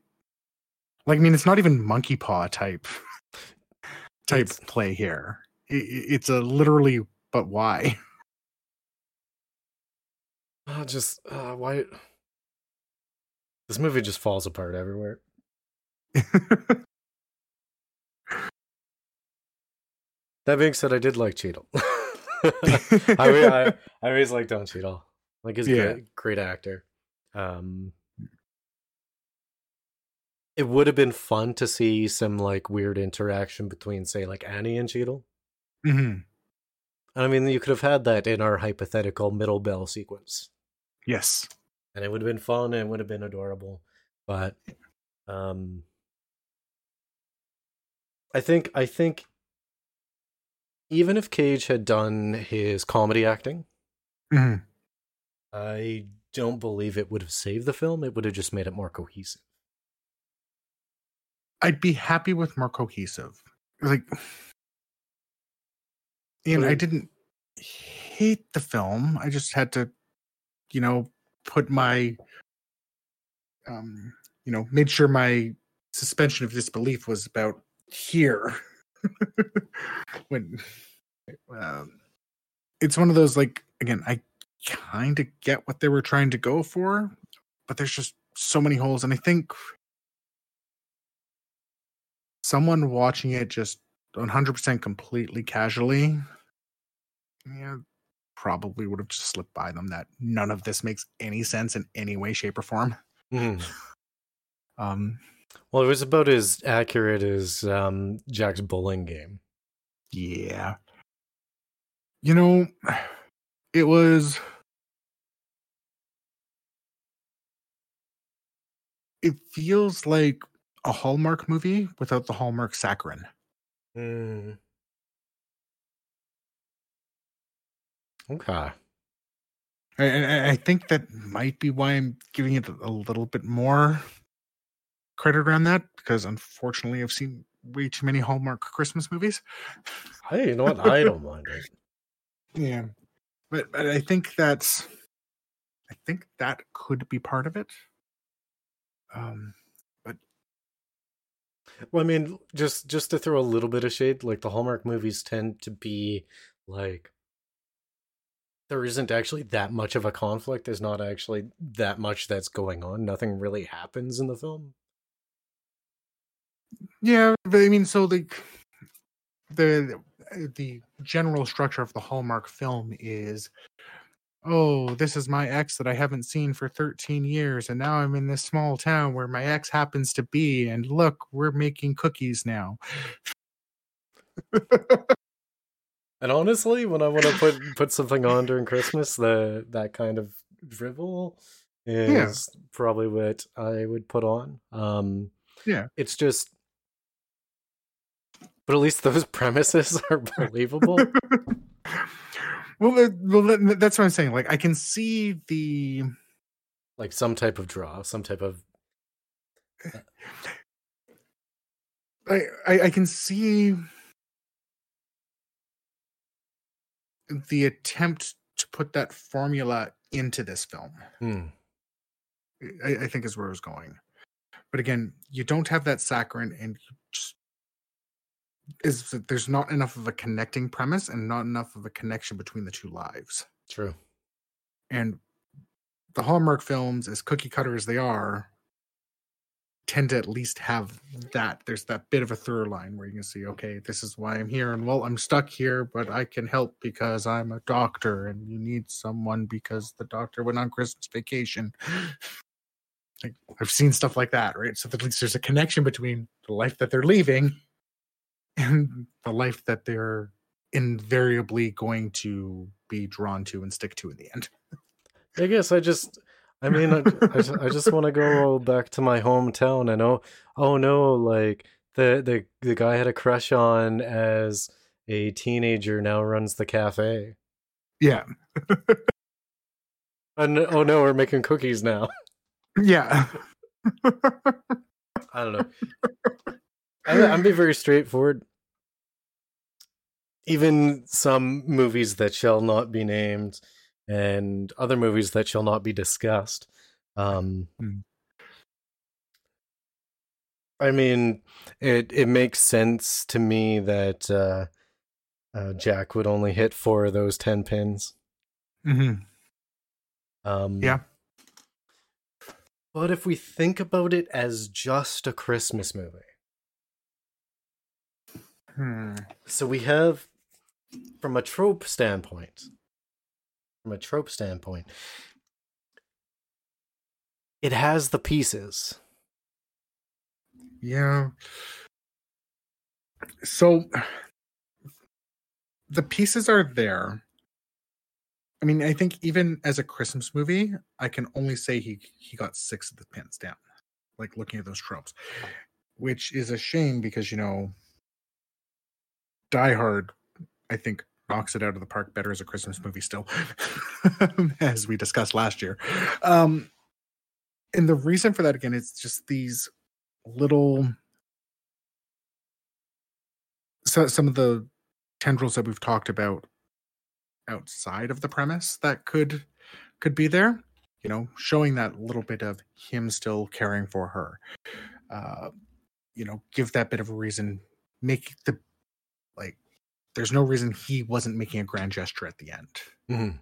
like I mean it's not even monkey paw type type It's- play here. I- I it's a literally but why? Uh, just uh, why? This movie just falls apart everywhere. That being said, I did like Cheadle. I, mean, I I always like Don Cheadle. Like he's a Yeah. great, great actor. Um, it would have been fun to see some like weird interaction between, say, like Annie and Cheadle. Mhm. I mean, you could have had that in our hypothetical middle bell sequence, Yes. and it would have been fun and it would have been adorable. But, um, I think I think even if Cage had done his comedy acting, Mhm. I don't believe it would have saved the film. It would have just made it more cohesive. I'd be happy with more cohesive. Like, and I didn't hate the film. I just had to, you know, put my, um, you know, made sure my suspension of disbelief was about here. when, um, it's one of those like again, I kind of get what they were trying to go for, but there's just so many holes, and I think someone watching it just 100% completely casually yeah probably would have just slipped by them that none of this makes any sense in any way shape or form Mhm. um Well, it was about as accurate as um, Jack's bowling game. yeah you know it was it feels like a hallmark movie without the hallmark saccharin Mm. Okay. And I, I think that might be why I'm giving it a little bit more credit around that because unfortunately I've seen way too many Hallmark Christmas movies. Hey, you know what? I don't mind it. Yeah. But, but I think that's I think that could be part of it. Um but Well, I mean, just just to throw a little bit of shade, like the Hallmark movies tend to be like there isn't actually that much of a conflict. There's not actually that much that's going on. Nothing really happens in the film. Yeah, but I mean so like the the general structure of the Hallmark film is oh, this is my ex that I haven't seen for 13 years, and now I'm in this small town where my ex happens to be, and look, we're making cookies now. And honestly, when I want to put put something on during Christmas, the that kind of drivel is probably what I would put on. Um Yeah. It's just but at least those premises are believable. well, well, that's what I'm saying. Like, I can see the like some type of draw, some type of I, I I can see the attempt to put that formula into this film. hmm. I, I think is where I was going. But again, you don't have that saccharin, and you just is that there's not enough of a connecting premise and not enough of a connection between the two lives. True. And the Hallmark films, as cookie cutter as they are, tend to at least have that. There's that bit of a through line where you can see, okay, this is why I'm here, and well, I'm stuck here, but I can help because I'm a doctor, and you need someone because the doctor went on Christmas vacation. Like, I've seen stuff like that, right? So at least there's a connection between the life that they're leaving and the life that they're invariably going to be drawn to and stick to in the end. I guess I just I mean I, I just, I just want to go back to my hometown and oh oh no like the the the guy I had a crush on as a teenager now runs the cafe. Yeah. And oh no, we're making cookies now. Yeah. I don't know. I'm being very straightforward. Even some movies that shall not be named, and other movies that shall not be discussed. Um, Hmm. I mean, it it makes sense to me that uh, uh, Jack would only hit four of those ten pins. Mhm. Um, Yeah. But if we think about it as just a Christmas movie, Hmm. so we have, from a trope standpoint, from a trope standpoint, it has the pieces. Yeah. So the pieces are there. I mean, I think even as a Christmas movie, I can only say he he got six of the pins down. Like looking at those tropes, which is a shame because you know, Die Hard, I think knocks it out of the park better as a Christmas movie still, as we discussed last year. Um, and the reason for that again, it's just these little so some of the tendrils that we've talked about outside of the premise that could could be there you know showing that little bit of him still caring for her uh you know give that bit of a reason make the there's no reason he wasn't making a grand gesture at the end Mhm.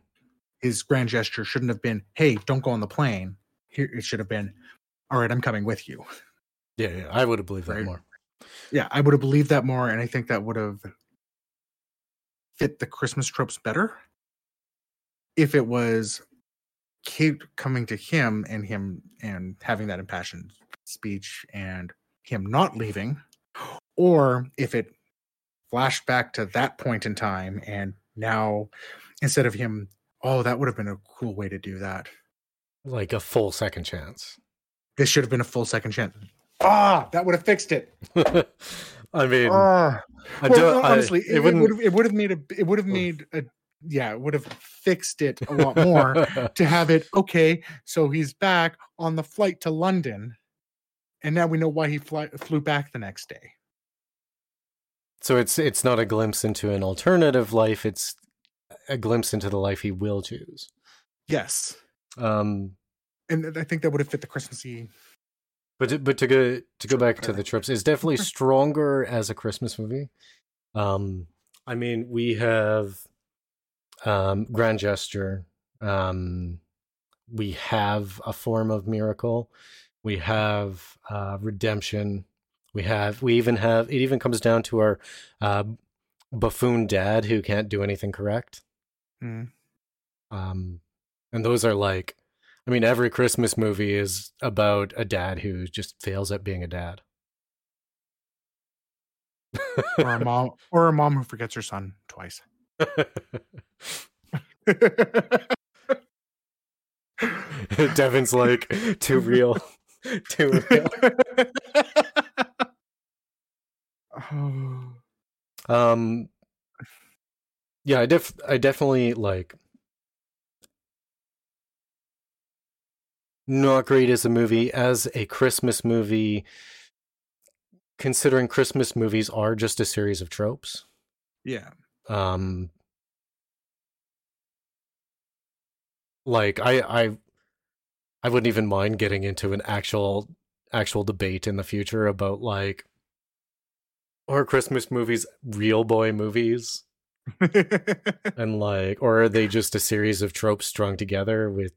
his grand gesture shouldn't have been hey don't go on the plane here it should have been all right i'm coming with you Yeah, yeah, I would have believed that more. yeah, I would have believed that more, and I think that would have fit the Christmas tropes better if it was Kate coming to him and him and having that impassioned speech and him not leaving, or if it flashed back to that point in time and now instead of him, oh, that would have been a cool way to do that. Like a full second chance. This should have been a full second chance. Ah, that would have fixed it. I mean, Ah. I Well, don't, no, I- honestly, it would have it would have made a it would have made a yeah, it would have fixed it a lot more to have it okay. So he's back on the flight to London, and now we know why he fly, flew back the next day. So it's it's not a glimpse into an alternative life. It's a glimpse into the life he will choose. Yes, Um, and I think that would have fit the Christmassy. but to, but to go to go back to the trips, it's definitely stronger as a Christmas movie. Um, I mean, we have um, grand gesture. Um, we have a form of miracle. We have uh, redemption. We have. We even have. It even comes down to our uh, buffoon dad who can't do anything correct. Mm. Um, and those are like, I mean, every Christmas movie is about a dad who just fails at being a dad. or a mom or a mom who forgets her son twice. Devin's like, too real. too real. Um, yeah, I def, I definitely like. Not great as a movie, as a Christmas movie. Considering Christmas movies are just a series of tropes, Yeah. um, like I, I, I wouldn't even mind getting into an actual, actual debate in the future about like, are Christmas movies real boy movies? and like or are they just a series of tropes strung together with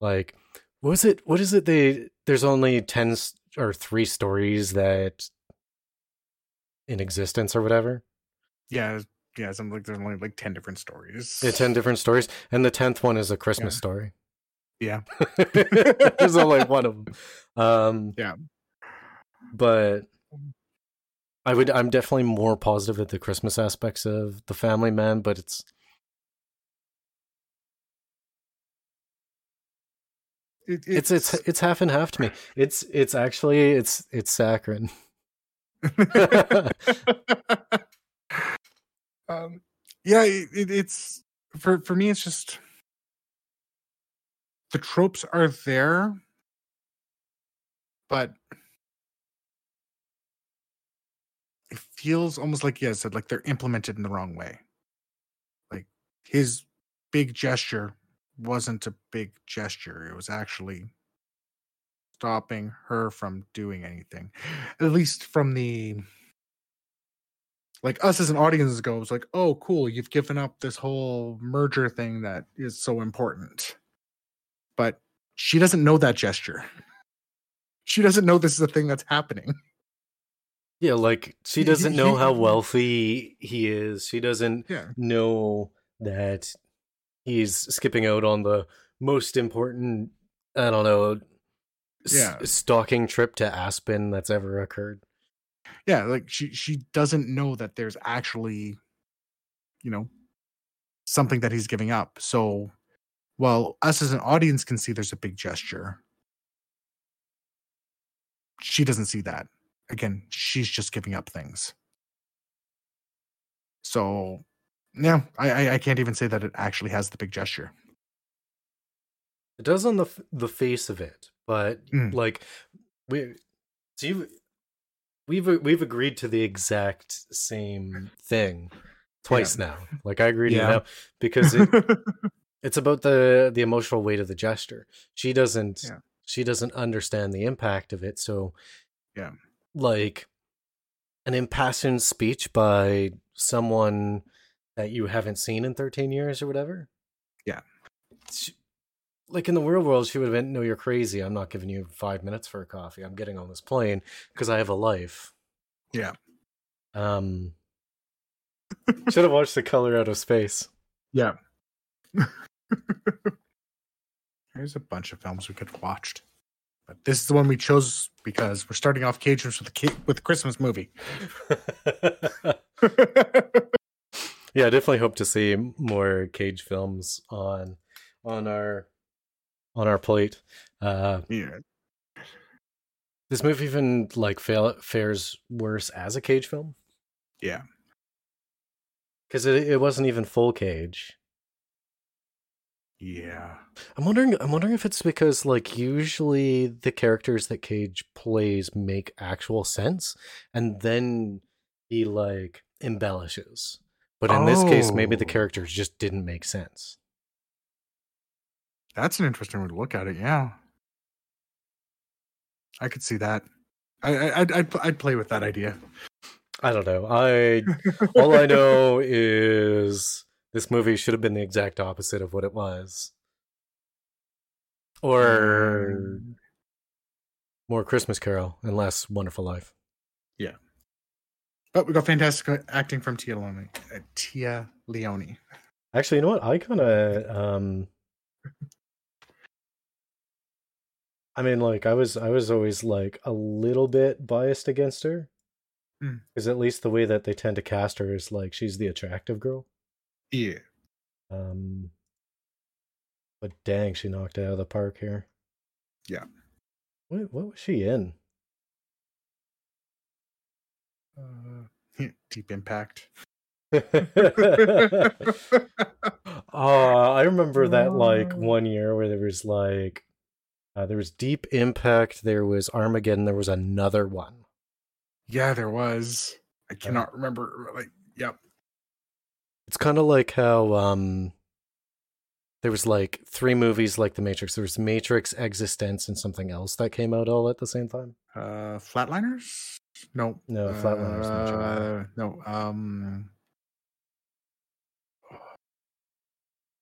like what is it what is it they there's only 10 or 3 stories that in existence or whatever yeah. Yeah. Something like there's only like 10 different stories. yeah, 10 different stories and the 10th one is a christmas Yeah. story Yeah. there's only one of them um Yeah. but i would i'm definitely more positive at the christmas aspects of the family man but it's It- it's it's it's half and half to me. It's it's actually it's it's saccharine. um, yeah, it, it, it's for for me. It's just the tropes are there, but feels almost like, yeah, said, like they're implemented in the wrong way. Like his big gesture wasn't a big gesture. It was actually stopping her from doing anything. At least from the like us as an audience goes like, oh cool, you've given up this whole merger thing that is so important. But she doesn't know that gesture. She doesn't know this is a thing that's happening. Yeah, like she doesn't he- know how wealthy he is. She doesn't Yeah. know that he's skipping out on the most important, I don't know, s- Yeah. stalking trip to Aspen that's ever occurred. Yeah, like she she doesn't know that there's actually you know something that he's giving up. So while us as an audience can see there's a big gesture, she doesn't see that. Again, she's just giving up things. So yeah, I I, I can't even say that it actually has the big gesture. It does on the f- the face of it, but Mm. like we, so you, we've we've agreed to the exact same thing twice now. Like I agreed to Yeah. it now because it, it's about the the emotional weight of the gesture. She doesn't Yeah. she doesn't understand the impact of it. So Yeah. Like an impassioned speech by someone that you haven't seen in 13 years or whatever. Yeah. She- like in the real world, she would have been, "No, you're crazy. I'm not giving you five minutes for a coffee. I'm getting on this plane because I have a life." Yeah. Um. Should have watched The Color Out of Space. yeah. There's a bunch of films we could have watched. But this is the one we chose because we're starting off Cajuns with a with a Christmas movie. yeah, I definitely hope to see more Cage films on on our on our plate. Uh, yeah. this movie even like fail, fares worse as a Cage film Yeah. because it it wasn't even full Cage. Yeah. I'm wondering. I'm wondering if it's because like usually the characters that Cage plays make actual sense, and then he like embellishes. But in this case, maybe the Oh. characters just didn't make sense. That's an interesting way to look at it. Yeah. I could see that. I, I I'd, I'd I'd play with that idea. I don't know. I all I know is this movie should have been the exact opposite of what it was, or Um, more Christmas Carol and less Wonderful Life. Yeah. But we got fantastic acting from Téa Leoni. Uh, Téa Leoni. Actually, you know what? I kind of um I mean like I was I was always like a little bit biased against her. Mm. Cuz at least the way that they tend to cast her is like she's the attractive girl. Yeah. Um but dang, she knocked it out of the park here. Yeah. What what was she in? Uh, deep impact. uh, I remember that like Uh. one year where there was like uh, there was Deep Impact, there was Armageddon, there was another one. yeah, there was. I cannot remember. Like, yep. It's kind of like how um there was like three movies like The Matrix. There was Matrix, eXistenZ, and something else that came out all at the same time. Uh, Flatliners. No. No, Flatliners. Uh, no. Um.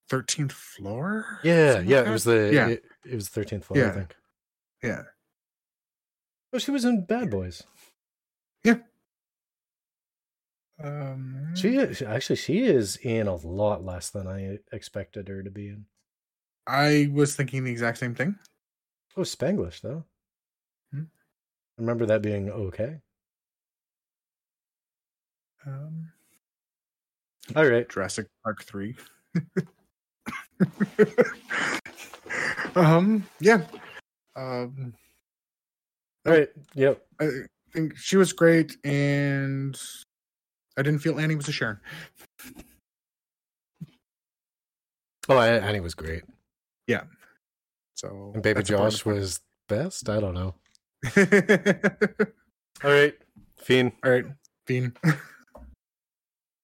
Thirteenth floor. Yeah, yeah, like it was the Yeah. it, it was Thirteenth Floor, I Yeah. think. Yeah. Oh, she was in Bad Boys. Um. She is actually she is in a lot less than I expected her to be in. I was thinking the exact same thing. Oh, Spanglish though. Hmm. I remember that being okay. Um. All right. Jurassic Park three. um. Yeah. Um. All right. Yep. I think she was great, and I didn't feel Annie was a Sharon. Oh, An- Annie was great. Yeah. So And Baby that's a bonus Josh was best. I don't know. All right, Fiend. All right, Fiend.